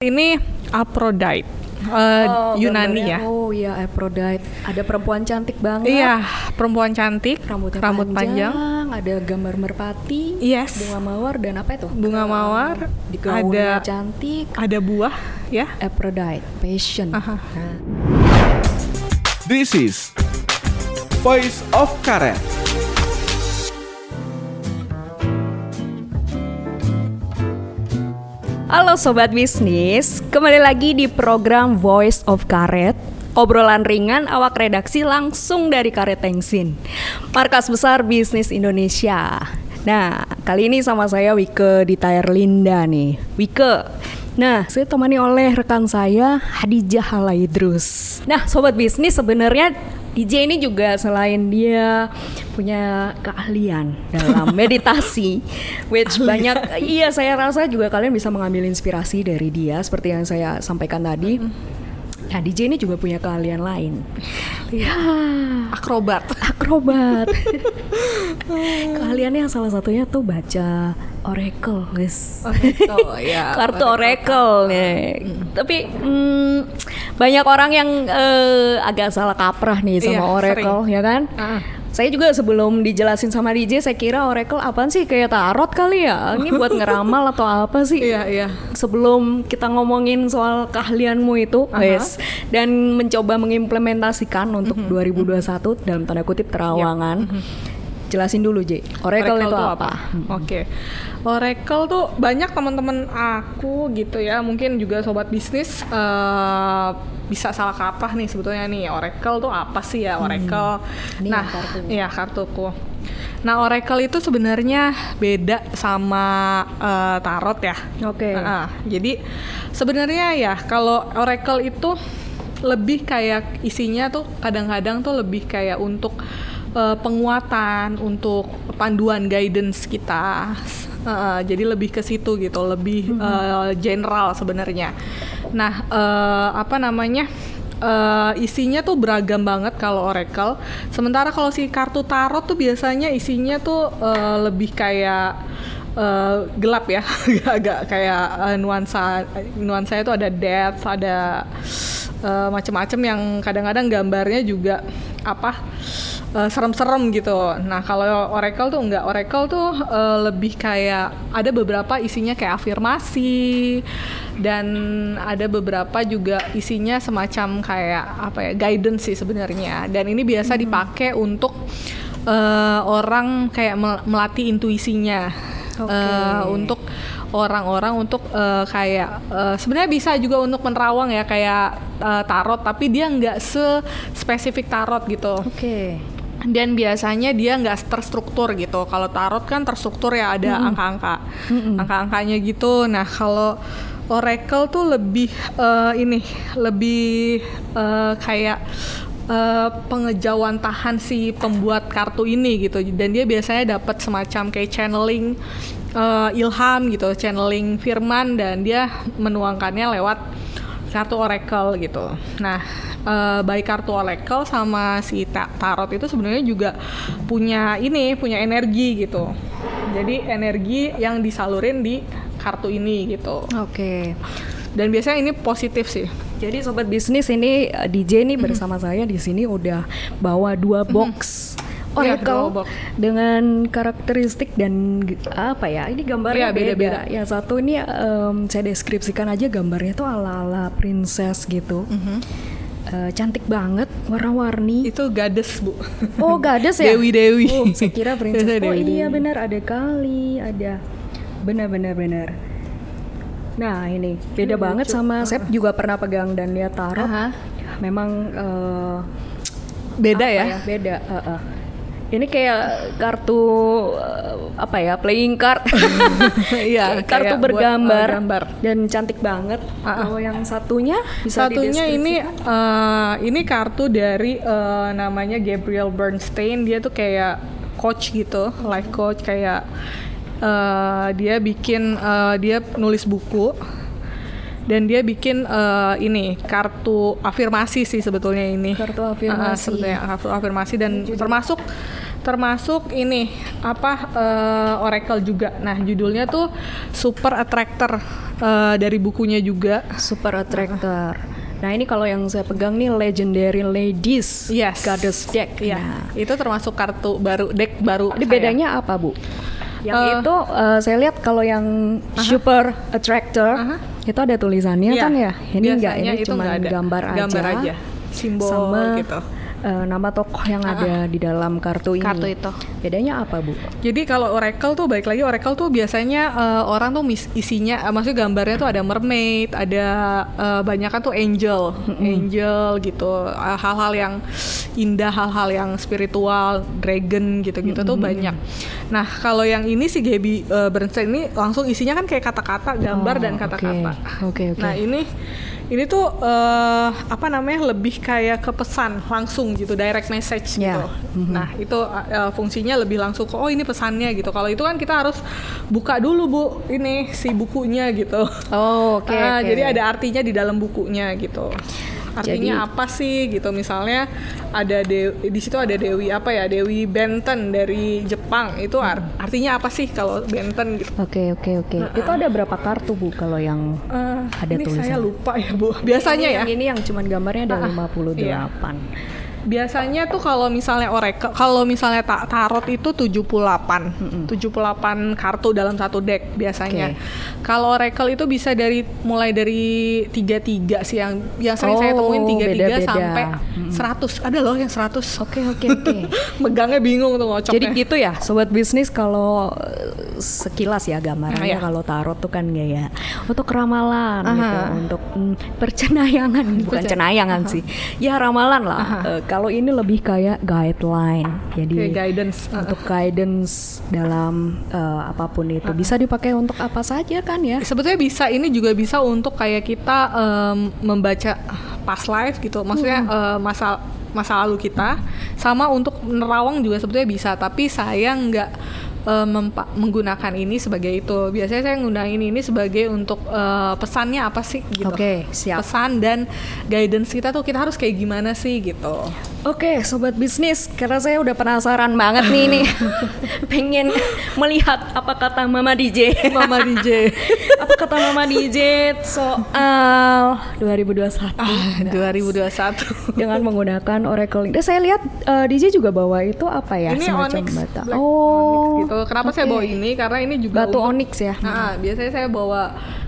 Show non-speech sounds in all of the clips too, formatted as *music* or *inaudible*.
Ini Aphrodite. Uh, Yunani ya. Oh iya Aphrodite. Ada perempuan cantik banget. Iya, perempuan cantik, Rambutnya rambut panjang, panjang. Ada gambar merpati. Yes. Bunga mawar dan apa itu? Bunga mawar, Di ada- cantik. Ada buah, ya. Aphrodite, passion. Aha. Nah, This is Voice of Karet. Halo sobat bisnis, kembali lagi di program Voice of Karet. Obrolan ringan awak redaksi langsung dari Karet Tengsin, markas besar bisnis Indonesia. Nah, kali ini sama saya Wike di Tayar Linda nih. Wike. Nah, saya temani oleh rekan saya Hadijah Halaidrus. Nah, sobat bisnis sebenarnya DJ ini juga selain dia punya keahlian dalam *laughs* meditasi, which banyak iya saya rasa juga kalian bisa mengambil inspirasi dari dia seperti yang saya sampaikan tadi. Nah, DJ ini juga punya keahlian lain. Ya, Akrobat. akrobat. *laughs* Keahliannya salah satunya tuh baca oracle, guys. Oh, *laughs* ya. Kartu oracle nih. Tapi mm, banyak orang yang eh, agak salah kaprah nih sama Iya, oracle, ya kan? Ah. Saya juga sebelum dijelasin sama DJ, saya kira oracle apaan sih kayak tarot kali ya? Ini buat ngeramal atau apa sih? Iya, iya. Sebelum kita ngomongin soal keahlianmu itu, guys, dan mencoba mengimplementasikan untuk Mhm, 2021 dalam tanda kutip terawangan. Jelasin dulu, J. Oracle, itu tuh apa? Oke. Oracle tuh banyak teman-teman aku gitu ya, mungkin juga sobat bisnis eh, bisa salah kaprah nih sebetulnya nih Oracle tuh apa sih ya Oracle? Ini nah, kartu. iya kartuku. Nah Oracle itu sebenarnya beda sama eh, tarot ya. Oke. Heeh. jadi sebenarnya ya kalau Oracle itu lebih kayak isinya tuh kadang-kadang tuh lebih kayak untuk eh, penguatan, untuk panduan guidance kita. Heeh, jadi lebih ke situ gitu, lebih eh, general sebenarnya. Nah, eh, apa namanya? eh, isinya tuh beragam banget kalau Oracle. Sementara kalau si kartu tarot tuh biasanya isinya tuh eh, lebih kayak eh, gelap ya, *laughs* agak kayak eh, nuansa nuansanya tuh ada death, ada eh, macam-macam yang kadang-kadang gambarnya juga apa eh, serem-serem gitu. Nah kalau Oracle tuh enggak, Oracle tuh eh, lebih kayak ada beberapa isinya kayak afirmasi dan ada beberapa juga isinya semacam kayak apa ya guidance sih sebenarnya. Dan ini biasa dipakai untuk eh, orang kayak mel- melatih intuisinya Oke. Eh, untuk orang-orang untuk eh, kayak eh, sebenarnya bisa juga untuk menerawang ya kayak eh, tarot tapi dia nggak se spesifik tarot gitu Oke. Dan biasanya dia nggak terstruktur gitu. Kalau tarot kan terstruktur ya ada angka-angka. Angka-angkanya gitu. Nah kalau oracle tuh lebih eh, ini lebih eh, kayak eh, pengejauhan tahan si pembuat kartu ini gitu. Dan dia biasanya dapat semacam kayak channeling eh, ilham gitu channeling firman. Dan dia menuangkannya lewat kartu oracle gitu. Nah, eh, baik kartu oracle sama si ta- tarot itu sebenarnya juga punya ini, punya energi gitu. Jadi energi yang disalurin di kartu ini gitu. Oke. Dan biasanya ini positif sih. Jadi sobat bisnis ini uh, DJ ini bersama saya di sini udah bawa dua box Iya, Oracle box. dengan karakteristik dan apa ya? Ini gambarnya Iya, beda-beda. beda. Yang satu ini em, saya deskripsikan aja gambarnya tuh ala-ala princess gitu. Eh, cantik banget, warna-warni. Itu goddess, Bu. Oh, goddess ya? Dewi-dewi. Oh, saya kira princess. *laughs* Oh iya benar ada kali, ada benar-benar benar. Nah ini beda banget sama saya juga pernah pegang dan lihat tarot. Aha. Memang eh, Beda apa ya. Beda. eh, eh. Ini kayak kartu eh, apa ya playing card. *laughs* Iya, Kayak kartu buat, bergambar eh, gambar. dan cantik banget. Kalau yang satunya bisa Satunya ini eh, ini kartu dari eh, namanya Gabriel Bernstein. Dia tuh kayak coach gitu, life coach kayak eh, dia bikin eh, dia nulis buku dan dia bikin eh, ini kartu afirmasi sih sebetulnya ini Kartu Ah, afirmasi. sebetulnya kartu afirmasi dan termasuk termasuk ini apa eh, Oracle juga. Nah judulnya tuh Super Attractor eh, dari bukunya juga. Super Attractor. Nah ini kalau yang saya pegang nih Legendary Ladies Yes. Goddess Deck. Iya, Nah, itu termasuk kartu baru deck baru. Ini saya. bedanya apa bu? Yang Eh, itu eh, saya lihat kalau yang Super Attractor Aha. Itu ada tulisannya Iya, kan ya. Ini enggak, ini cuma ada. gambar aja. Gambar aja. Simbol sama gitu. Eh, nama tokoh yang ada di dalam kartu ini. Kartu itu. Bedanya apa bu? Jadi kalau Oracle tuh baik lagi Oracle tuh biasanya eh, orang tuh mis- isinya eh, maksudnya gambarnya tuh ada mermaid, ada eh, banyak kan tuh angel, angel gitu. Hal-hal yang indah, hal-hal yang spiritual, dragon gitu-gitu tuh banyak. Nah, kalau yang ini si Gaby eh, Bernstein ini langsung isinya kan kayak kata-kata, gambar Oh, dan oke. kata-kata. Oke, oke. Nah, ini ini tuh eh, apa namanya lebih kayak ke pesan langsung gitu, direct message Ya, gitu. Nah, itu uh, fungsinya lebih langsung ke oh ini pesannya gitu. Kalau itu kan kita harus buka dulu Bu ini si bukunya gitu. Oh, oke, Ah, oke. Jadi ada artinya di dalam bukunya gitu. Artinya apa sih gitu misalnya ada Dewi, di situ ada Dewi apa ya Dewi Benten dari Jepang itu ar- artinya apa sih kalau Benten gitu Oke oke oke. Itu ada berapa kartu bu kalau yang Eh, Ada ini tulisan. saya lupa ya Bu biasanya ini, ya Yang ini yang cuman gambarnya ada Ah, 58. iya. Biasanya tuh kalau misalnya Oracle, kalau misalnya ta- tarot itu 78. 78 kartu dalam satu deck biasanya. Oke. Kalau Oracle itu bisa dari mulai dari 33 sih yang yang sering saya Oh, temuin 33 beda-beda. sampai Mm-mm. 100. Ada loh yang 100. Oke oke oke. *laughs* Megangnya bingung tuh ngocoknya. Jadi gitu ya, sobat bisnis kalau sekilas ya gambarannya iya. kalau tarot tuh kan kayak untuk ramalan gitu, Aha. untuk mm, percenayangan *laughs* bukan cenayangan sih, ya ramalan lah. Eh, kalau ini lebih kayak guideline, jadi Kayak guidance. Ah. untuk guidance dalam eh, apa pun itu bisa dipakai untuk apa saja kan ya? Sebetulnya bisa ini juga bisa untuk kayak kita em, membaca past life gitu. Maksudnya eh, masa masa lalu kita sama untuk nerawang juga sebetulnya bisa, tapi saya nggak mempa- menggunakan ini sebagai itu. Biasanya saya menggunakan ini ini sebagai untuk eh, pesannya apa sih gitu. Oke, siap. Pesan dan guidance kita tuh kita harus kayak gimana sih gitu. Oke, sobat bisnis, karena saya udah penasaran banget nih nih, *laughs* pengen melihat apa kata Mama DJ. Mama DJ. *laughs* apa kata Mama DJ soal 2021 Ah, 2021. dengan menggunakan Oracle. Dan saya lihat eh, DJ juga bawa itu apa ya? ini semacam onyx, bata. black oh, onyx gitu. Kenapa saya oke. bawa ini? Karena ini juga Batu untuk- onyx ya. Nah, biasanya saya bawa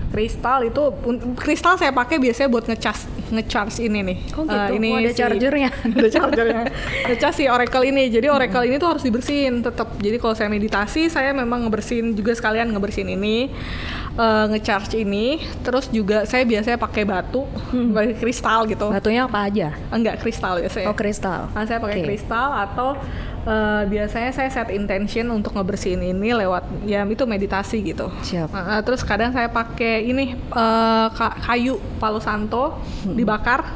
kristal itu kristal saya pakai biasanya buat ngecas ngecharge ini nih. Oh gitu, Eh, ini oh, ada si- chargernya. *laughs* ada chargernya. ngecas si Oracle ini. Jadi Oracle ini tuh harus dibersihin tetap. Jadi kalau saya meditasi saya memang ngebersihin juga sekalian ngebersihin ini eh, ngecharge ini. Terus juga saya biasanya pakai batu, pakai kristal gitu. Batunya apa aja? Enggak kristal biasanya. Oh, kristal. Nah, saya pakai Oke. kristal atau eh, biasanya saya set intention untuk ngebersihin ini lewat ya itu meditasi gitu. Siap. Nah, terus kadang saya pakai ini ka- kayu Palo Santo dibakar,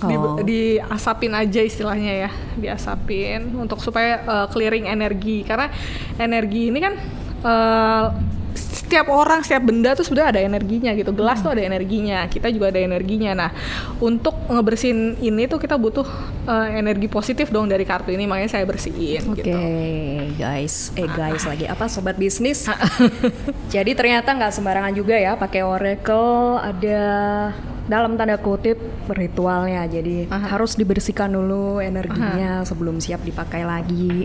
di, Hmm. Oh. diasapin aja istilahnya ya, diasapin untuk supaya eh, clearing energi karena energi ini kan eh, setiap orang, setiap benda tuh sebenarnya ada energinya gitu. Gelas tuh ada energinya, kita juga ada energinya. Nah, untuk ngebersihin ini tuh kita butuh eh, energi positif dong dari kartu ini, makanya saya bersihin Oke, gitu. guys, eh guys lagi apa sobat bisnis? *laughs* Jadi ternyata nggak sembarangan juga ya pakai Oracle ada dalam tanda kutip ritualnya. Jadi Aha. harus dibersihkan dulu energinya sebelum siap dipakai lagi.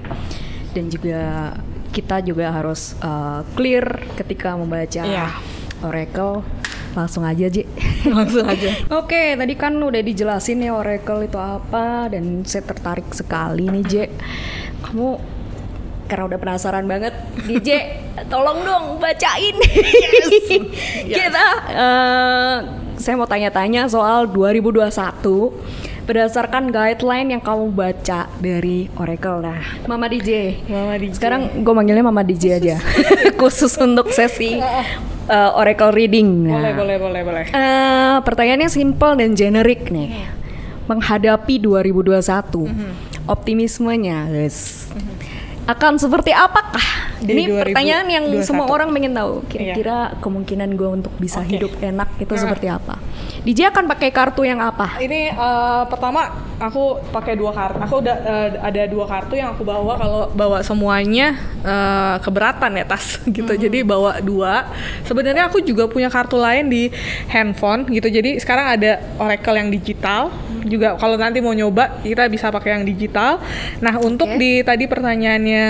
Dan juga kita juga harus uh, clear ketika membaca Iya. Oracle. Langsung aja, Ji. *laughs* Langsung aja. *laughs* Oke, tadi kan udah dijelasin ya Oracle itu apa dan saya tertarik sekali nih, Je. Kamu karena udah penasaran banget, DJ, *laughs* tolong dong bacain. Kita eh, saya mau tanya-tanya soal 2021 berdasarkan guideline yang kamu baca dari Oracle. Nah, Mama DJ. Mama DJ. Sekarang gue manggilnya Mama DJ aja. *laughs* Khusus untuk sesi *laughs* eh, Oracle reading. Nah, Boleh, boleh, boleh, boleh. Eh, pertanyaannya simple dan generik nih. Menghadapi 2021, optimismenya, guys. Akan seperti apakah di Ini 2021. pertanyaan yang semua orang pengen tahu. Kira-kira kemungkinan gue untuk bisa Oke. hidup enak itu Nah. seperti apa? DJ akan pakai kartu yang apa? Ini eh, pertama aku pakai dua kartu. Aku udah eh, ada dua kartu yang aku bawa kalau bawa semuanya eh, keberatan ya tas *laughs* gitu. Jadi bawa dua. Sebenarnya aku juga punya kartu lain di handphone gitu. Jadi sekarang ada Oracle yang digital. Juga kalau nanti mau nyoba kita bisa pakai yang digital. Nah, untuk Oke. di tadi pertanyaannya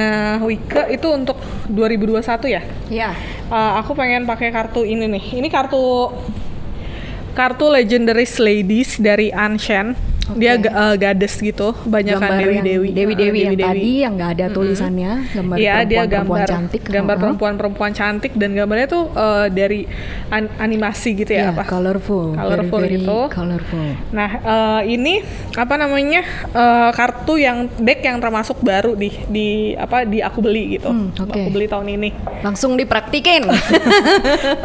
Wike itu untuk 2021 ya? Ya. Uh, aku pengen pakai kartu ini nih. Ini kartu kartu Legendaries Ladies dari Anshan. Dia Oke. ga- uh, goddess gitu, banyak kan dewi-dewi. Dewi-dewi Uh, yang dewi-dewi. tadi yang nggak ada tulisannya, gambar Iya, dia perempuan-perempuan gambar cantik. gambar perempuan-perempuan cantik dan gambarnya tuh uh, dari an- animasi gitu ya Iya, apa? colorful, Colorful very, very gitu. colorful. Nah, uh, ini apa namanya? uh, kartu yang deck yang termasuk baru di di apa di aku beli gitu. Hmm, oke. Aku beli tahun ini. Langsung dipraktikin. *laughs*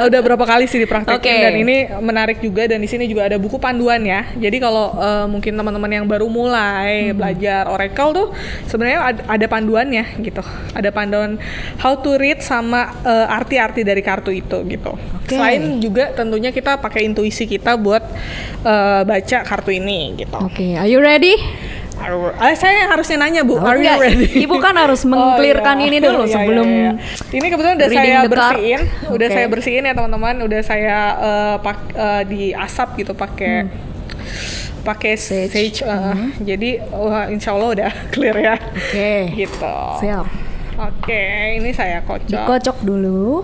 udah berapa kali sih dipraktekin Oke. dan ini menarik juga dan di sini juga ada buku panduan ya. Jadi kalau eh, mungkin teman-teman yang baru mulai Hmm. belajar Oracle tuh sebenarnya ad- ada panduannya gitu. Ada panduan how to read sama eh, arti-arti dari kartu itu gitu. Oke. Selain juga tentunya kita pakai intuisi kita buat eh, baca kartu ini gitu. Oke, are you ready? Ah, saya yang harusnya nanya Bu, Oh, are you enggak. ready? Ibu kan harus *laughs* Oh, mengclearkan iya. ini dulu *laughs* Iya, iya, sebelum iya. Ini kebetulan udah saya bersihin, udah Oke. saya bersihin ya teman-teman, udah saya eh, pak eh, di asap gitu pakai pakai Sage. sage. eh, Jadi wah, insya Allah udah *laughs* clear ya. Oke. Gitu. Siap. Oke, ini saya kocok. Dikocok dulu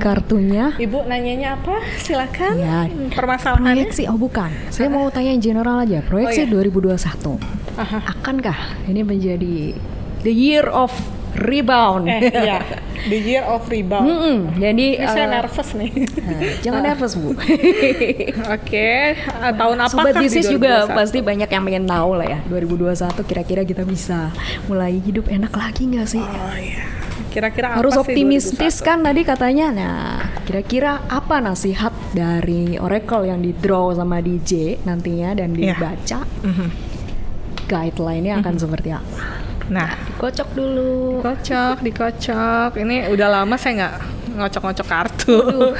kartunya. Ibu nanyanya apa? Silakan. Ya. Permasalahannya. Proyeksi, oh bukan. Saya mau tanya yang general aja. Proyeksi Oh, 2021. Aha. Akankah ini menjadi the year of rebound? Eh, iya. The year of rebound. Mm-mm, jadi Ini saya eh, nervous nih. nah, jangan nervous bu. *laughs* Oke, eh, tahun apa Sobat bisnis juga pasti banyak yang pengen tahu lah ya. 2021 kira-kira kita bisa mulai hidup enak lagi nggak sih? Oh iya. Kira-kira apa Harus sih optimistis 2021? kan tadi katanya. Nah, kira-kira apa nasihat dari Oracle yang di draw sama DJ nantinya dan Iya. dibaca? Mhm. Guideline-nya akan seperti apa? Nah, Kocok dulu. dikocok, dikocok. Ini udah lama saya nggak ngocok-ngocok kartu. *laughs*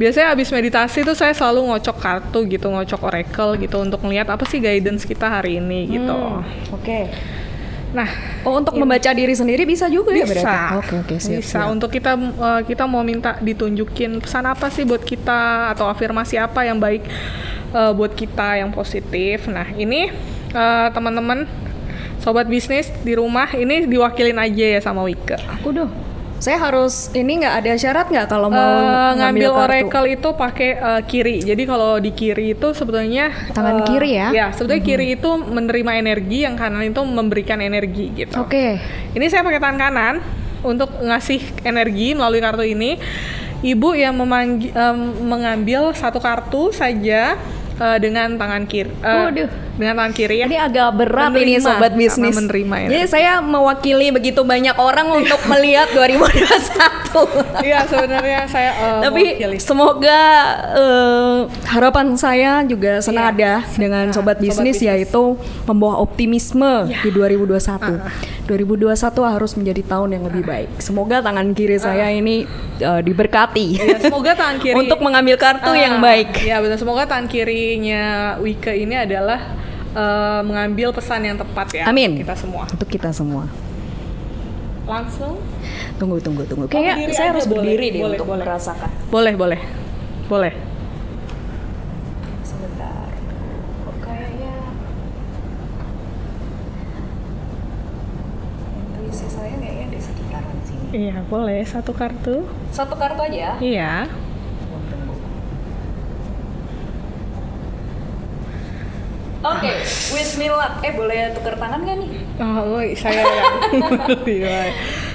Biasanya habis meditasi tuh saya selalu ngocok kartu gitu, ngocok oracle gitu untuk melihat apa sih guidance kita hari ini gitu. Hmm, Oke. Nah, Oh, untuk membaca diri sendiri bisa juga ya berarti? bisa. Oke, oke, siap. bisa. siap. Untuk kita uh, kita mau minta ditunjukin pesan apa sih buat kita atau afirmasi apa yang baik uh, buat kita yang positif. Nah, ini uh, teman-teman sobat bisnis di rumah ini diwakilin aja ya sama Wike. Udah. Saya harus ini nggak ada syarat nggak kalau mau Eh, ngambil kartu? oracle itu pakai eh, kiri. Jadi kalau di kiri itu sebetulnya Tangan eh, kiri ya? Ya, sebetulnya kiri itu menerima energi, yang kanan itu memberikan energi gitu. Oke. Ini saya pakai tangan kanan untuk ngasih energi melalui kartu ini. Ibu yang memanggi- em, mengambil satu kartu saja eh, dengan tangan kiri. eh, Waduh. Dengan tangan kiri ya. Ini agak berat ini Menerima, sobat karena bisnis. menerima ya. Jadi saya mewakili begitu banyak orang untuk melihat *laughs* 2021. Iya, sebenarnya saya eh, Tapi mewakili. semoga eh, harapan saya juga senada dengan sobat Sobat bisnis bisnis. yaitu membawa optimisme Ya. di 2021. 2021 harus menjadi tahun yang lebih baik. Semoga tangan kiri saya ini eh, diberkati. Iya, semoga tangan *laughs* kiri untuk mengambil kartu Ah, yang baik. Ya betul. Semoga tangan kirinya Wike ini adalah eh, mengambil pesan yang tepat ya. Amin. Kita semua. Untuk kita semua. Langsung. Tunggu, tunggu, tunggu. Kayaknya berdiri saya harus boleh, berdiri deh boleh, untuk boleh. merasakan. Boleh, boleh, boleh. Sebentar. Kok kayaknya intuisi saya kayaknya di sekitaran sini. Iya, boleh. Satu kartu. Satu kartu aja. Iya. Oke, me luck. Eh boleh tuker tangan gak nih? Oh, woi, saya yang. *laughs* Iya.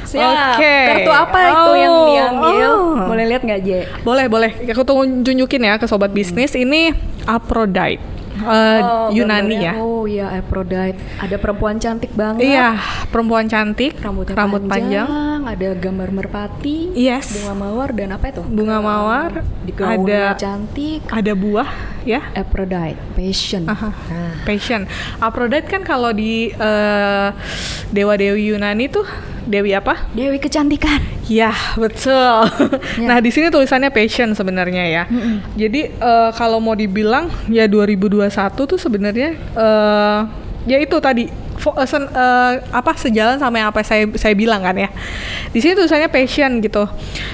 Siap. Oke. Kartu apa itu yang Oh, diambil? oh. Boleh lihat nggak J? Boleh, boleh. Aku tunggu tunjukin ya ke sobat bisnis. Ini Aphrodite. Eh, Oh, Yunani gambarnya. ya. Oh iya, Aphrodite. Ada perempuan cantik banget. Iya, perempuan cantik, Rambutnya rambut panjang, panjang. ada gambar merpati, Yes. bunga mawar dan apa itu? Bunga mawar, Di ada cantik. ada buah ya. Aphrodite, passion. Aha. Nah, Passion. Aphrodite kan kalau di eh, dewa-dewi Yunani tuh Dewi apa? Dewi kecantikan. Ya betul. *laughs* Ya. Nah di sini tulisannya passion sebenarnya ya. Jadi eh, kalau mau dibilang ya 2021 tuh sebenarnya eh ya itu tadi sen- eh, apa sejalan sama yang apa saya saya bilang kan ya. Di sini tulisannya passion gitu.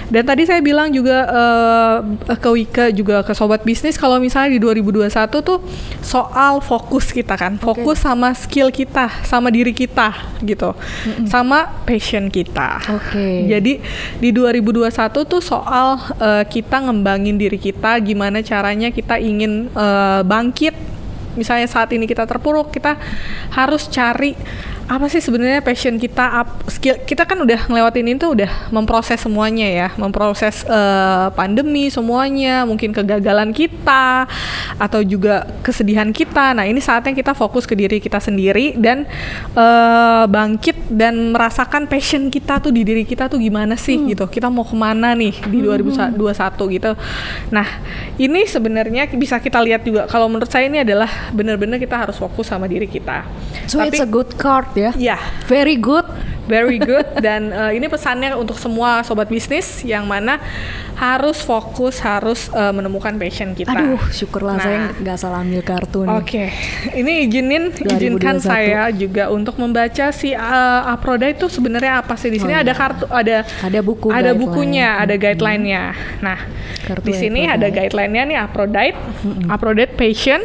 Dan tadi saya bilang juga eh, ke Wika juga ke sobat bisnis kalau misalnya di 2021 tuh soal fokus kita kan, fokus sama skill kita, sama diri kita gitu, sama passion kita. Oke. Jadi di 2021 tuh soal eh, kita ngembangin diri kita, gimana caranya kita ingin eh, bangkit. Misalnya saat ini kita terpuruk, kita harus cari apa sih sebenarnya passion kita, ap- skill kita kan udah ngelewatin ini tuh udah memproses semuanya ya, memproses eh, pandemi semuanya, mungkin kegagalan kita atau juga kesedihan kita. Nah ini saatnya kita fokus ke diri kita sendiri dan eh, bangkit dan merasakan passion kita tuh di diri kita tuh gimana sih gitu. Kita mau ke mana nih di 2021 gitu. Nah ini sebenarnya bisa kita lihat juga. Kalau menurut saya ini adalah benar-benar kita harus fokus sama diri kita. So it's a good card ya. ya Very good. Very *laughs* good dan eh, ini pesannya untuk semua sobat bisnis yang mana harus fokus harus eh, menemukan passion kita. Aduh, syukurlah Nah. saya nggak salah ambil kartu nih. Oke, ini izinin 2021. izinkan saya juga untuk membaca si uh, Aproda itu sebenarnya apa sih di sini Oh, ada iya. kartu ada Ada buku ada guideline. bukunya ada Mm-mm. guideline-nya. Nah Kartu di sini ada guideline-nya nih Aphrodite, Aphrodite Passion.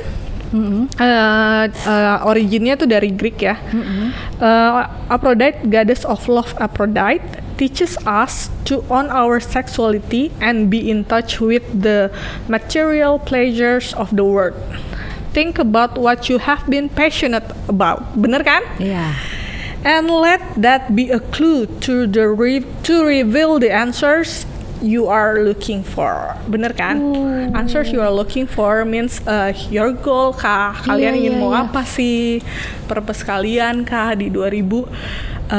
Mm-mm. Eh, eh, originnya tuh dari Greek ya. Eh, Aphrodite, goddess of love Aphrodite, teaches us to own our sexuality and be in touch with the material pleasures of the world. Think about what you have been passionate about. Bener kan? Iya. And let that be a clue to the re- to reveal the answers you are looking for. Bener kan? Answers you are looking for means uh, your goal kah? Kalian Iya, ingin iya, mau iya. apa sih? Purpose kalian kah di 2021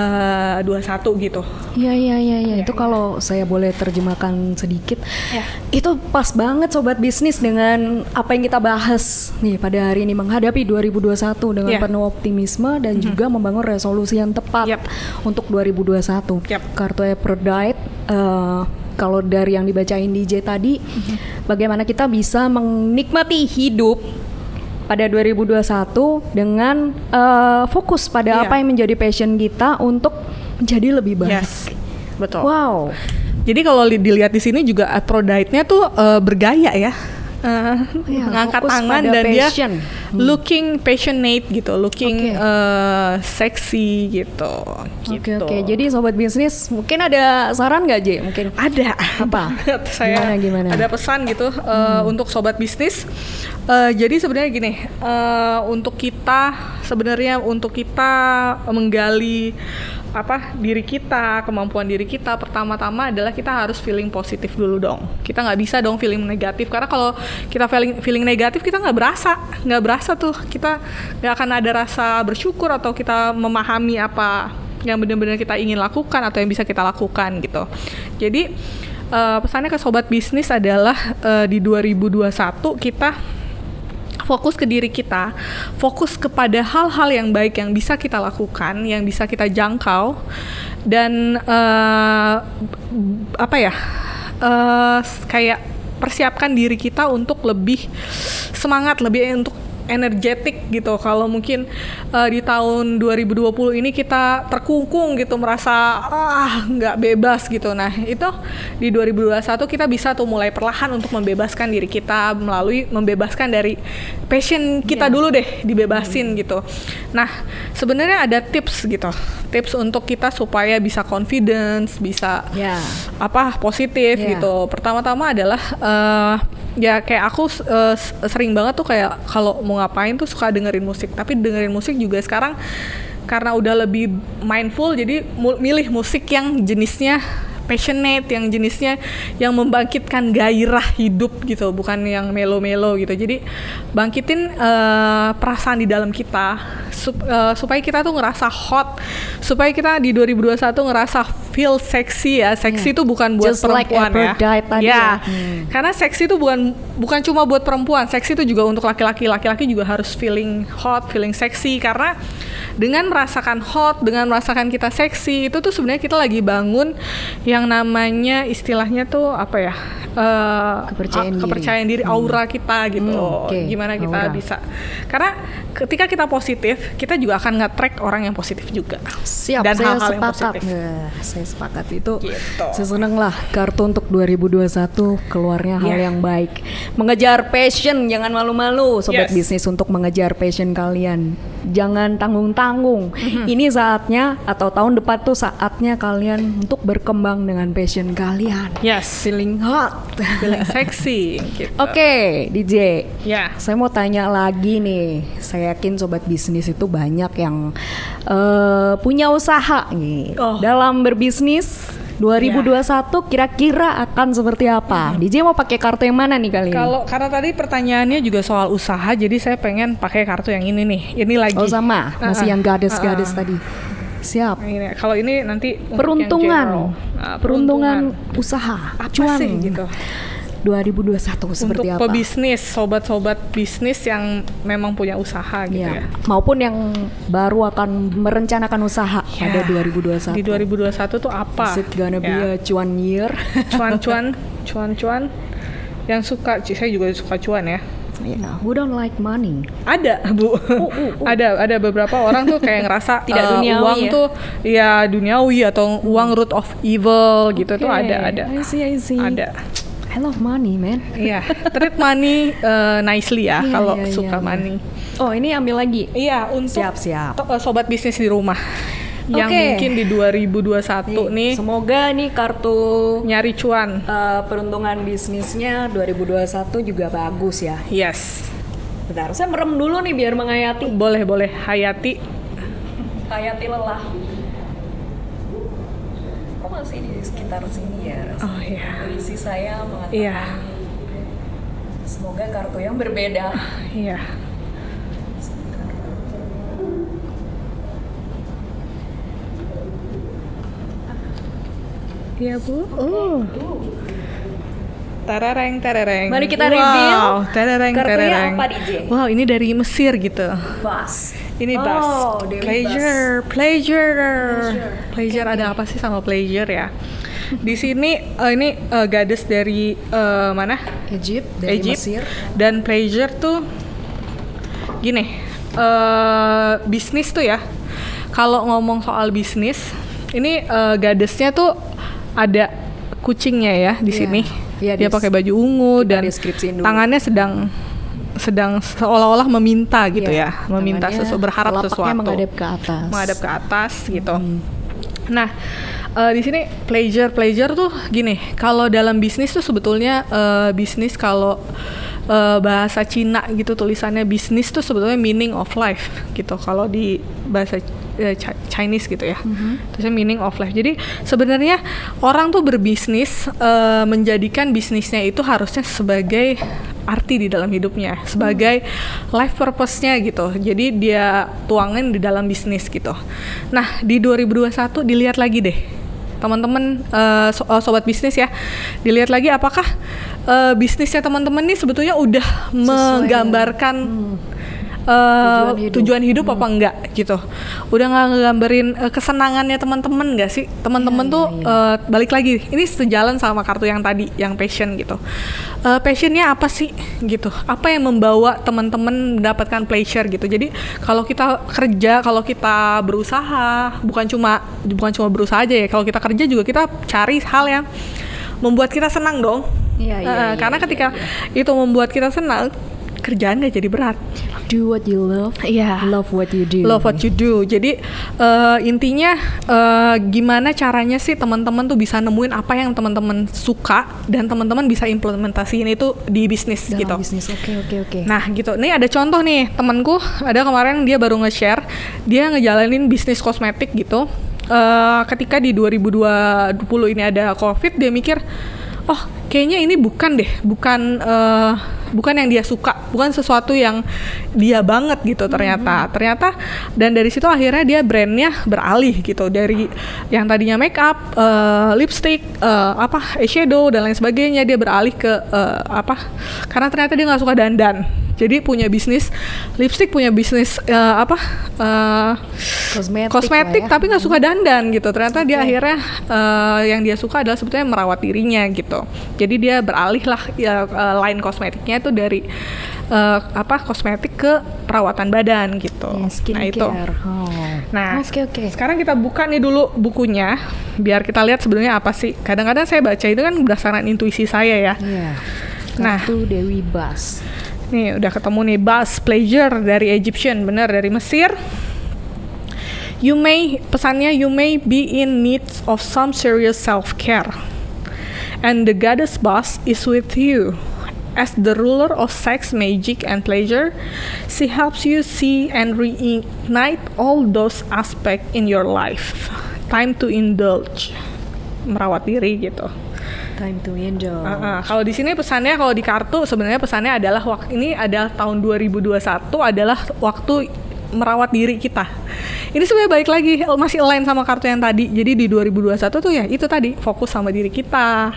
gitu. Iya iya iya iya itu kalau saya boleh terjemahkan sedikit. Ya. Itu pas banget sobat bisnis dengan apa yang kita bahas nih pada hari ini menghadapi 2021 dengan Ya. penuh optimisme dan juga membangun resolusi yang tepat Yap. untuk 2021. Yap. Kartu Aphrodite eh, kalau dari yang dibacain DJ tadi bagaimana kita bisa menikmati hidup pada 2021 dengan eh, fokus pada Iya. apa yang menjadi passion kita untuk menjadi lebih baik. Yes. Betul. Wow. Jadi kalau li- dilihat di sini juga Aphrodite-nya tuh uh, bergaya ya. Uh, Iya, ngangkat tangan dan passion. dia Hmm. looking passionate gitu, looking Oke. uh, sexy gitu. Oke gitu. oke. Jadi sobat bisnis mungkin ada saran nggak J? Mungkin ada Apa? *laughs* saya Gimana, gimana? Hmm. ada pesan gitu uh, untuk sobat bisnis Uh, jadi sebenarnya gini uh, untuk kita sebenarnya untuk kita menggali apa diri kita kemampuan diri kita pertama-tama adalah kita harus feeling positif dulu dong. Kita nggak bisa dong feeling negatif karena kalau kita feeling feeling negatif kita nggak berasa nggak berasa tuh. Kita nggak akan ada rasa bersyukur atau kita memahami apa yang benar-benar kita ingin lakukan atau yang bisa kita lakukan gitu. Jadi eh, pesannya ke sobat bisnis adalah eh, di 2021 kita fokus ke diri kita, fokus kepada hal-hal yang baik yang bisa kita lakukan, yang bisa kita jangkau, dan eh, apa ya, eh, kayak persiapkan diri kita untuk lebih semangat, lebih untuk energetik gitu. Kalau mungkin eh, di tahun 2020 ini kita terkungkung gitu, merasa ah nggak bebas gitu. Nah itu di 2021 kita bisa tuh mulai perlahan untuk membebaskan diri kita melalui membebaskan dari passion kita Iya. dulu deh, dibebasin gitu. Nah sebenarnya ada tips gitu, tips untuk kita supaya bisa confidence, bisa Ya. apa positif Iya. gitu. Pertama-tama adalah eh, ya kayak aku s- sering banget tuh kayak kalau mau ngapain tuh suka dengerin musik. Tapi dengerin musik juga sekarang karena udah lebih mindful jadi milih musik yang jenisnya passionate yang jenisnya yang membangkitkan gairah hidup gitu bukan yang melo-melo gitu. Jadi bangkitin eh, perasaan di dalam kita sup- eh, supaya kita tuh ngerasa hot supaya kita di 2021 ngerasa feel seksi ya. Seksi itu bukan buat Just like perempuan ya. Aphrodite tadi ya ya. Hmm. karena seksi itu bukan bukan cuma buat perempuan seksi itu juga untuk laki-laki. Laki-laki juga harus feeling hot feeling seksi karena dengan merasakan hot, dengan merasakan kita seksi, itu tuh sebenarnya kita lagi bangun yang namanya istilahnya tuh apa ya? eh, Kepercayaan diri. kepercayaan diri, aura kita gitu. Hmm, oke. Gimana kita Aura. bisa? Karena ketika kita positif, kita juga akan nge-track orang yang positif juga. Siap, Dan saya hal-hal yang sepakat. positif. Nah, saya sepakat itu. Gitu. Saya seneng lah kartu untuk 2021 keluarnya hal Iya. yang baik. Mengejar passion, jangan malu-malu sobat Yes. bisnis untuk mengejar passion kalian. Jangan tanggung-tanggung. Mm-hmm. Ini saatnya atau tahun depan tuh saatnya kalian untuk berkembang dengan passion kalian. Yes, Feeling hot. feeling *laughs* seksi gitu. Oke, DJ. Ya. Saya mau tanya lagi nih. Saya yakin sobat bisnis itu banyak yang eh, punya usaha nih. Oh. Dalam berbisnis 2021 kira-kira akan seperti apa? DJ mau pakai kartu yang mana nih kali ini? Kalau karena tadi pertanyaannya juga soal usaha, jadi saya pengen pakai kartu yang ini nih. Ini lagi. Oh sama, masih Uh-uh. yang gades-gades Uh-uh. tadi. Siap. Ini, kalau ini nanti Peruntungan. Nah, peruntungan usaha. Apa cuan. sih gitu? 2021 seperti untuk apa? pebisnis, sobat-sobat bisnis yang memang punya usaha gitu Ya. ya. Maupun yang baru akan merencanakan usaha pada Ya. 2021. Di 2021 tuh apa? Is it gonna be Ya. a cuan year? *laughs* cuan-cuan, cuan-cuan yang suka, saya juga suka cuan ya. Yeah, who don't like money? Ada, Bu. *laughs* ada ada beberapa orang tuh kayak ngerasa *laughs* Tidak eh, duniawi uang ya? tuh ya duniawi atau uang root of evil gitu tuh ada ada. I see, I see. Ada. I love money, man. Iya, treat money eh, nicely ya Iya, kalau iya, suka iya. money. Oh, ini ambil lagi. Iya, untuk Siap, siap. to- eh, sobat bisnis di rumah yang Oke. mungkin di 2021 nih Semoga nih kartu nyari cuan. eh, peruntungan bisnisnya 2021 juga bagus ya. Yes. Bentar, saya merem dulu nih biar menghayati. Boleh, boleh. Hayati. Hayati lelah. Kok masih di sekitar sini ya? Oh iya. Isi saya mengatakan Iya. semoga kartu yang berbeda. Iya. Iya, Bu. Oh. Terereng, terereng. Mari kita wow, review. Terereng. apa, DJ? Wow, ini dari Mesir gitu. Bas. Ini oh, bus. Dewi pleasure, pleasure, pleasure. ada apa sih sama pleasure ya? Di sini eh, ini eh, gadis dari eh, mana? Egypt dari Egypt. Mesir. Dan pleasure tuh gini, eh bisnis tuh ya. Kalau ngomong soal bisnis, ini eh, gadesnya tuh ada kucingnya ya di Iya. sini. Iya, Dia pakai baju ungu dan tangannya sedang sedang seolah-olah meminta gitu Iya, ya, meminta sesuatu, berharap sesuatu. menghadap ke atas. Menghadap ke atas gitu. Nah, eh, di sini pleasure pleasure tuh gini, kalau dalam bisnis tuh sebetulnya eh, bisnis kalau eh, bahasa Cina gitu tulisannya bisnis tuh sebetulnya meaning of life gitu. Kalau di bahasa Chi- Chinese gitu ya, terusnya meaning of life. Jadi sebenarnya orang tuh berbisnis eh, menjadikan bisnisnya itu harusnya sebagai arti di dalam hidupnya, sebagai life purpose-nya gitu. Jadi dia tuangin di dalam bisnis gitu. Nah, di 2021 dilihat lagi deh. Teman-teman eh, so- eh, sobat bisnis ya, dilihat lagi apakah eh, bisnisnya teman-teman ini sebetulnya udah menggambarkan eh, Tujuan hidup. tujuan hidup apa enggak gitu. Udah nggak ngegambarin eh, kesenangannya teman-teman nggak sih? Teman-teman tuh eh, balik lagi. Ini sejalan sama kartu yang tadi, yang passion gitu. Eh, passionnya apa sih gitu? Apa yang membawa teman-teman mendapatkan pleasure gitu? Jadi kalau kita kerja, kalau kita berusaha, bukan cuma bukan cuma berusaha aja ya. Kalau kita kerja juga kita cari hal yang membuat kita senang dong. Iya, iya, Eh, iya, karena iya, ketika itu membuat kita senang, kerjaan nggak jadi berat. Do what you love. Iya. Love what you do. Love what you do. Jadi eh, intinya eh, gimana caranya sih teman-teman tuh bisa nemuin apa yang teman-teman suka dan teman-teman bisa implementasiin itu di bisnis Dalam gitu. bisnis. Oke, oke, oke. Nah gitu, nih ada contoh nih temanku ada kemarin dia baru nge-share dia ngejalanin bisnis kosmetik gitu. Eh, ketika di 2020 ini ada covid dia mikir, oh kayaknya ini bukan deh, bukan eh, bukan yang dia suka, bukan sesuatu yang dia banget gitu ternyata. Ternyata dan dari situ akhirnya dia brandnya beralih gitu dari yang tadinya make up, eh, lipstick, eh, apa eyeshadow dan lain sebagainya dia beralih ke eh, apa? Karena ternyata dia nggak suka dandan. Jadi punya bisnis lipstick, punya bisnis eh, apa? eh, Kosmetik, kosmetik ya. tapi nggak suka dandan gitu ternyata dia akhirnya eh, yang dia suka adalah sebetulnya merawat dirinya gitu jadi dia beralih lah ya, eh, line kosmetiknya itu dari eh, apa kosmetik ke perawatan badan gitu Ya, nah itu. Oh. Nah, oke oke. sekarang kita buka nih dulu bukunya biar kita lihat sebenarnya apa sih. Kadang-kadang saya baca itu kan berdasarkan intuisi saya ya. Iya. Nah. Kartu Dewi Bas. Nih udah ketemu nih Bas Pleasure dari Egyptian, bener dari Mesir. You may pesannya you may be in need of some serious self-care. And the goddess Bas is with you. As the ruler of sex, magic, and pleasure, she helps you see and reignite all those aspects in your life. Time to indulge, merawat diri gitu. Time to enjoy. Uh-uh. Kalau di sini pesannya kalau di kartu sebenarnya pesannya adalah waktu ini adalah tahun 2021 adalah waktu merawat diri kita. Ini sebenarnya baik lagi masih align sama kartu yang tadi. Jadi di 2021 tuh ya itu tadi fokus sama diri kita.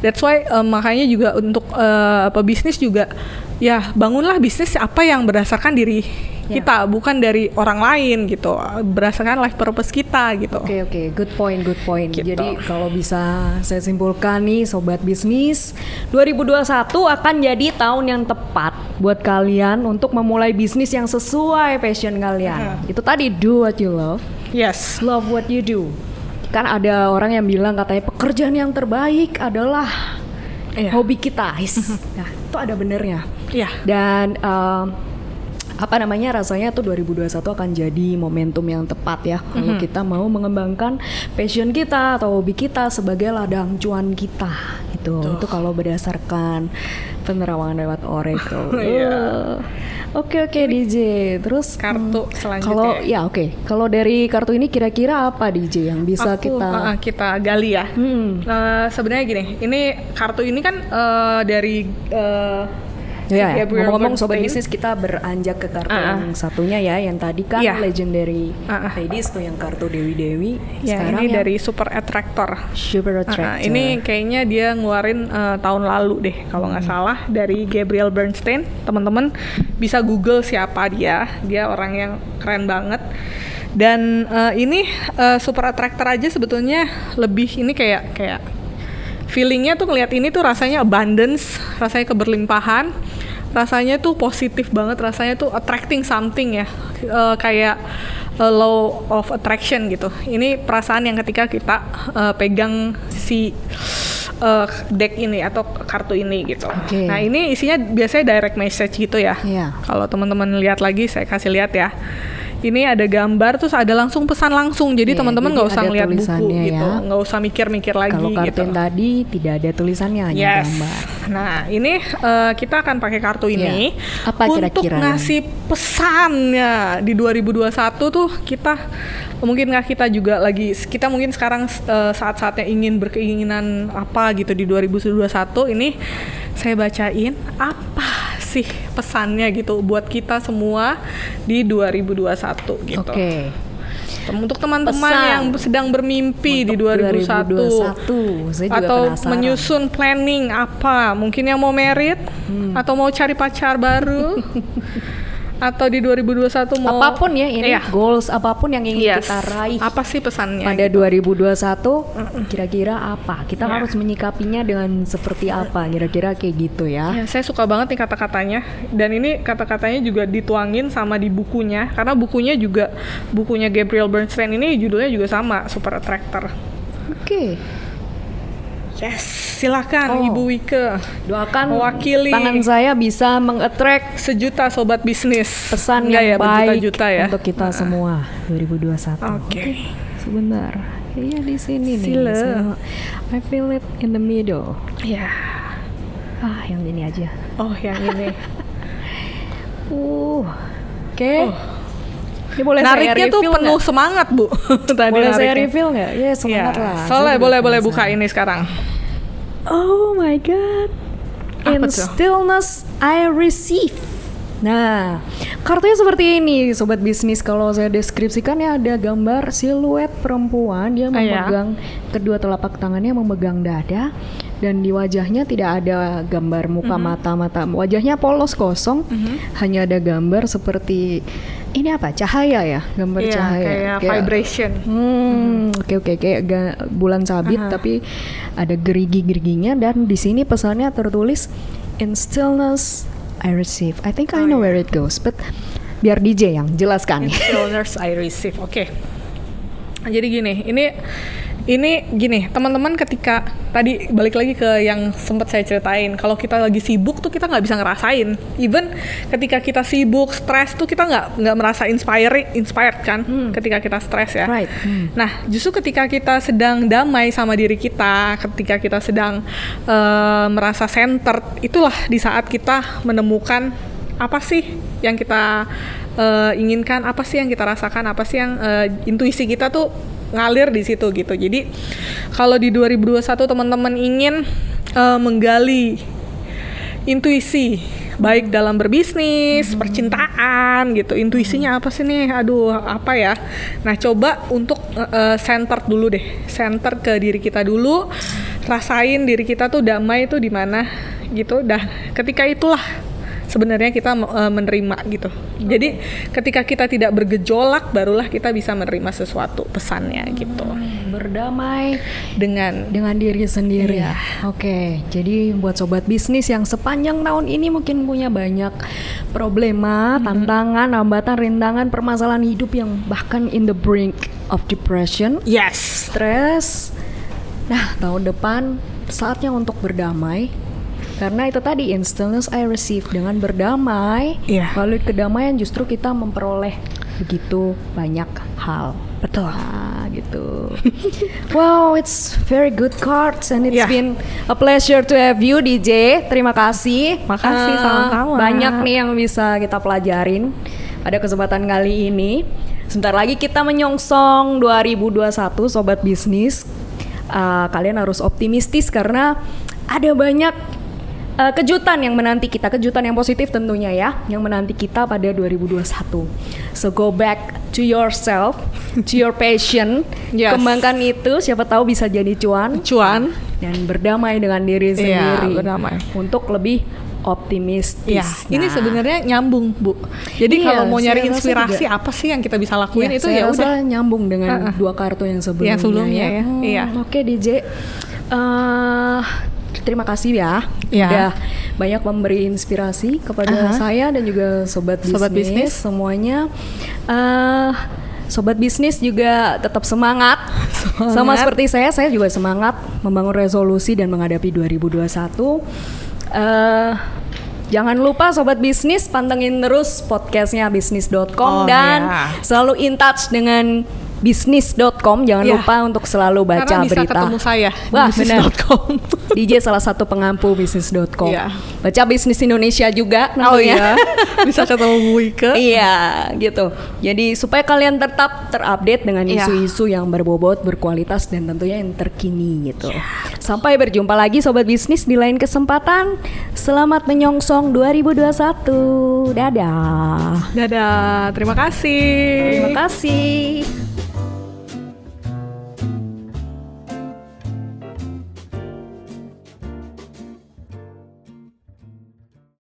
That's why eh, makanya juga untuk eh, pebisnis juga ya bangunlah bisnis apa yang berdasarkan diri Ya. kita bukan dari orang lain gitu. Berdasarkan life purpose kita gitu. Oke oke, good point, good point. Gitu. Jadi kalau bisa saya simpulkan nih sobat bisnis, 2021 akan jadi tahun yang tepat buat kalian untuk memulai bisnis yang sesuai passion kalian. Itu tadi do what you love, Yes. love what you do. Kan ada orang yang bilang katanya pekerjaan yang terbaik adalah Iya. hobi kita. nah, itu ada benernya. Iya. Dan em, apa namanya rasanya tuh 2021 akan jadi momentum yang tepat ya kalau Mhm. kita mau mengembangkan passion kita atau hobi kita sebagai ladang cuan kita gitu. Itu kalau berdasarkan penerawangan lewat Oracle. *laughs* Iya. Eh, Oke oke DJ. Terus Kartu hmm, selanjutnya. Kalau ya oke. Kalau dari kartu ini kira-kira apa DJ yang bisa Aku, kita uh, kita gali ya. Hmm. Eh, sebenarnya gini, ini kartu ini kan eh, dari eh, Ya, ya. Gabriel ngomong-ngomong sobat bisnis kita beranjak ke kartu Ah, ah. yang satunya ya, yang tadi kan Iya. legendary Ah, ah. ladies tuh yang kartu Dewi Dewi. Ya, Sekarang ini yang dari Super Attractor. Super Uh, Attractor. ini kayaknya dia ngeluarin eh, tahun lalu deh kalau nggak Hmm. salah dari Gabriel Bernstein. Teman-teman bisa Google siapa dia. Dia orang yang keren banget. Dan eh, ini eh, Super Attractor aja sebetulnya lebih ini kayak kayak feelingnya tuh ngeliat ini tuh rasanya abundance, rasanya keberlimpahan, rasanya tuh positif banget, rasanya tuh attracting something ya, Eh, kayak eh, law of attraction gitu. Ini perasaan yang ketika kita eh, pegang si eh, deck ini atau kartu ini gitu. Oke. Nah ini isinya biasanya direct message gitu ya. Iya. Kalau teman-teman lihat lagi, saya kasih lihat ya. Ini ada gambar terus ada langsung pesan langsung. Jadi Iya, teman-teman nggak usah ngeliat buku gitu, ya. nggak usah mikir-mikir lagi kalau kartu gitu. tadi tidak ada tulisannya hanya Yes. gambar. *laughs* Nah, ini eh, kita akan pakai kartu ini Iya. Apa untuk kira-kira ngasih pesannya di 2021 tuh kita mungkin nggak kita juga lagi kita mungkin sekarang eh, saat-saatnya ingin berkeinginan apa gitu di 2021 ini saya bacain apa sih pesannya gitu buat kita semua di 2021 gitu. Oke. Untuk teman-teman yang sedang bermimpi di Untuk 2021, 2021. Saya juga atau penasaran. menyusun planning apa, mungkin yang mau merit Hmm. atau mau cari pacar baru *laughs* atau di 2021 mau apa pun ya ini Iya. goals apa pun yang ingin Yes. kita raih Apa sih pesannya? pada gitu? 2021 kira-kira apa? Kita Ya. harus menyikapinya dengan seperti apa? Kira-kira kayak gitu ya. Ya, saya suka banget nih kata-katanya dan ini kata-katanya juga dituangin sama di bukunya karena bukunya juga bukunya Gabriel Bernstein ini judulnya juga sama Super Attractor. Oke. Yes, silakan Oh. Ibu Wike. Doakan Mewakili. tangan saya bisa mengattract sejuta sobat bisnis pesan Enggak yang ya, baik berjuta-juta ya untuk kita semua 2021. Oke. Sebentar. Iya di sini nih. Sila. Saya- I feel it in the middle. ya Ah, yang ini aja. oh yang ini *laughs* Uh. Oke. Oh. Ini boleh saya nariknya tuh reveal penuh nggak? semangat bu *laughs* tadi Boleh saya nariknya. reveal nggak? Ya semangat Ya, lah. Saya soalnya boleh boleh buka ini sekarang Oh my god. In tuh? stillness I receive. Nah, kartunya seperti ini, sobat bisnis. Kalau saya deskripsikan ya ada gambar siluet perempuan dia Ah, ya. memegang kedua telapak tangannya memegang dada dan di wajahnya tidak ada gambar muka Mhm. mata mata wajahnya polos kosong hanya ada gambar seperti ini apa cahaya ya gambar Iya, cahaya kayak vibration. Hmm, oke oke kayak ga- bulan sabit Aha. tapi ada gerigi-geriginya dan di sini pesannya tertulis in stillness I receive. I think I Oh, know iya. where it goes, but biar DJ yang jelaskan. Stillness I receive. Oke. Jadi gini, ini ini gini, teman-teman ketika tadi balik lagi ke yang sempat saya ceritain, kalau kita lagi sibuk tuh kita nggak bisa ngerasain. Even ketika kita sibuk, stres tuh kita nggak nggak merasa inspiring, inspired kan? Ketika kita stres ya. Right. Hmm. Nah, justru ketika kita sedang damai sama diri kita, ketika kita sedang eh, merasa centered, itulah di saat kita menemukan apa sih yang kita eh, inginkan, apa sih yang kita rasakan, apa sih yang eh, intuisi kita tuh ngalir di situ gitu. Jadi kalau di 2021 teman-teman ingin eh, menggali intuisi baik dalam berbisnis, percintaan gitu. Intuisinya apa sih nih? Aduh, apa ya? Nah, coba untuk eh, center dulu deh. Center ke diri kita dulu. Rasain diri kita tuh damai tuh di mana gitu. Dah ketika itulah sebenarnya kita eh, menerima gitu. Jadi ketika kita tidak bergejolak barulah kita bisa menerima sesuatu pesannya gitu. Berdamai Dengan dengan diri sendiri. Iya. Oke, jadi buat sobat bisnis yang sepanjang tahun ini mungkin punya banyak problema, tantangan, hambatan, rintangan, permasalahan hidup yang bahkan in the brink of depression, yes. stres. Nah, tahun depan saatnya untuk berdamai. Karena itu tadi in stillness I receive dengan berdamai. Iya. Melalui kedamaian justru kita memperoleh begitu banyak hal. Betul. Ah, gitu. *laughs* wow, it's very good cards and it's Yeah. been a pleasure to have you DJ. Terima kasih. Makasih, Ah, sama-sama. Banyak nih yang bisa kita pelajarin pada kesempatan kali ini. Sebentar lagi kita menyongsong 2021 sobat bisnis. Ah, kalian harus optimistis karena ada banyak Uh, kejutan yang menanti kita, kejutan yang positif tentunya ya, yang menanti kita pada 2021. So go back to yourself, to your passion, Yes. kembangkan itu, siapa tahu bisa jadi cuan Cuan. dan berdamai dengan diri Iya, sendiri berdamai. untuk lebih optimistis. Iya, ini Nah, sebenarnya nyambung, Bu. Jadi Iya, kalau mau nyari inspirasi juga. apa sih yang kita bisa lakuin Iya, itu saya ya udah. nyambung dengan Uh-uh. dua kartu yang sebelumnya, Yang sebelumnya ya, Hmm, iya. Oke DJ, Eh, terima kasih ya, Iya. udah banyak memberi inspirasi kepada Aha. saya dan juga sobat bisnis, Sobat bisnis. semuanya. Eh, sobat bisnis juga tetap semangat. Semangat. sama seperti saya, saya juga semangat membangun resolusi dan menghadapi 2021. Eh, Jangan lupa sobat bisnis pantengin terus podcastnya bisnis.com Oh, dan iya. selalu in touch dengan bisnis.com. Jangan Iya. lupa untuk selalu baca Karena bisa berita. ketemu saya Wah, bisnis.com. *laughs* DJ salah satu pengampu bisnis.com. Iya. Baca bisnis Indonesia juga Oh tentunya. iya, *laughs* bisa ketemu Bu Ike. Iya, gitu. Jadi supaya kalian tetap terupdate dengan Iya. isu-isu yang berbobot, berkualitas dan tentunya yang terkini gitu. Iya. Sampai berjumpa lagi sobat bisnis di lain kesempatan. Selamat menyongsong 2021. Dadah. Dadah, terima kasih. Terima kasih.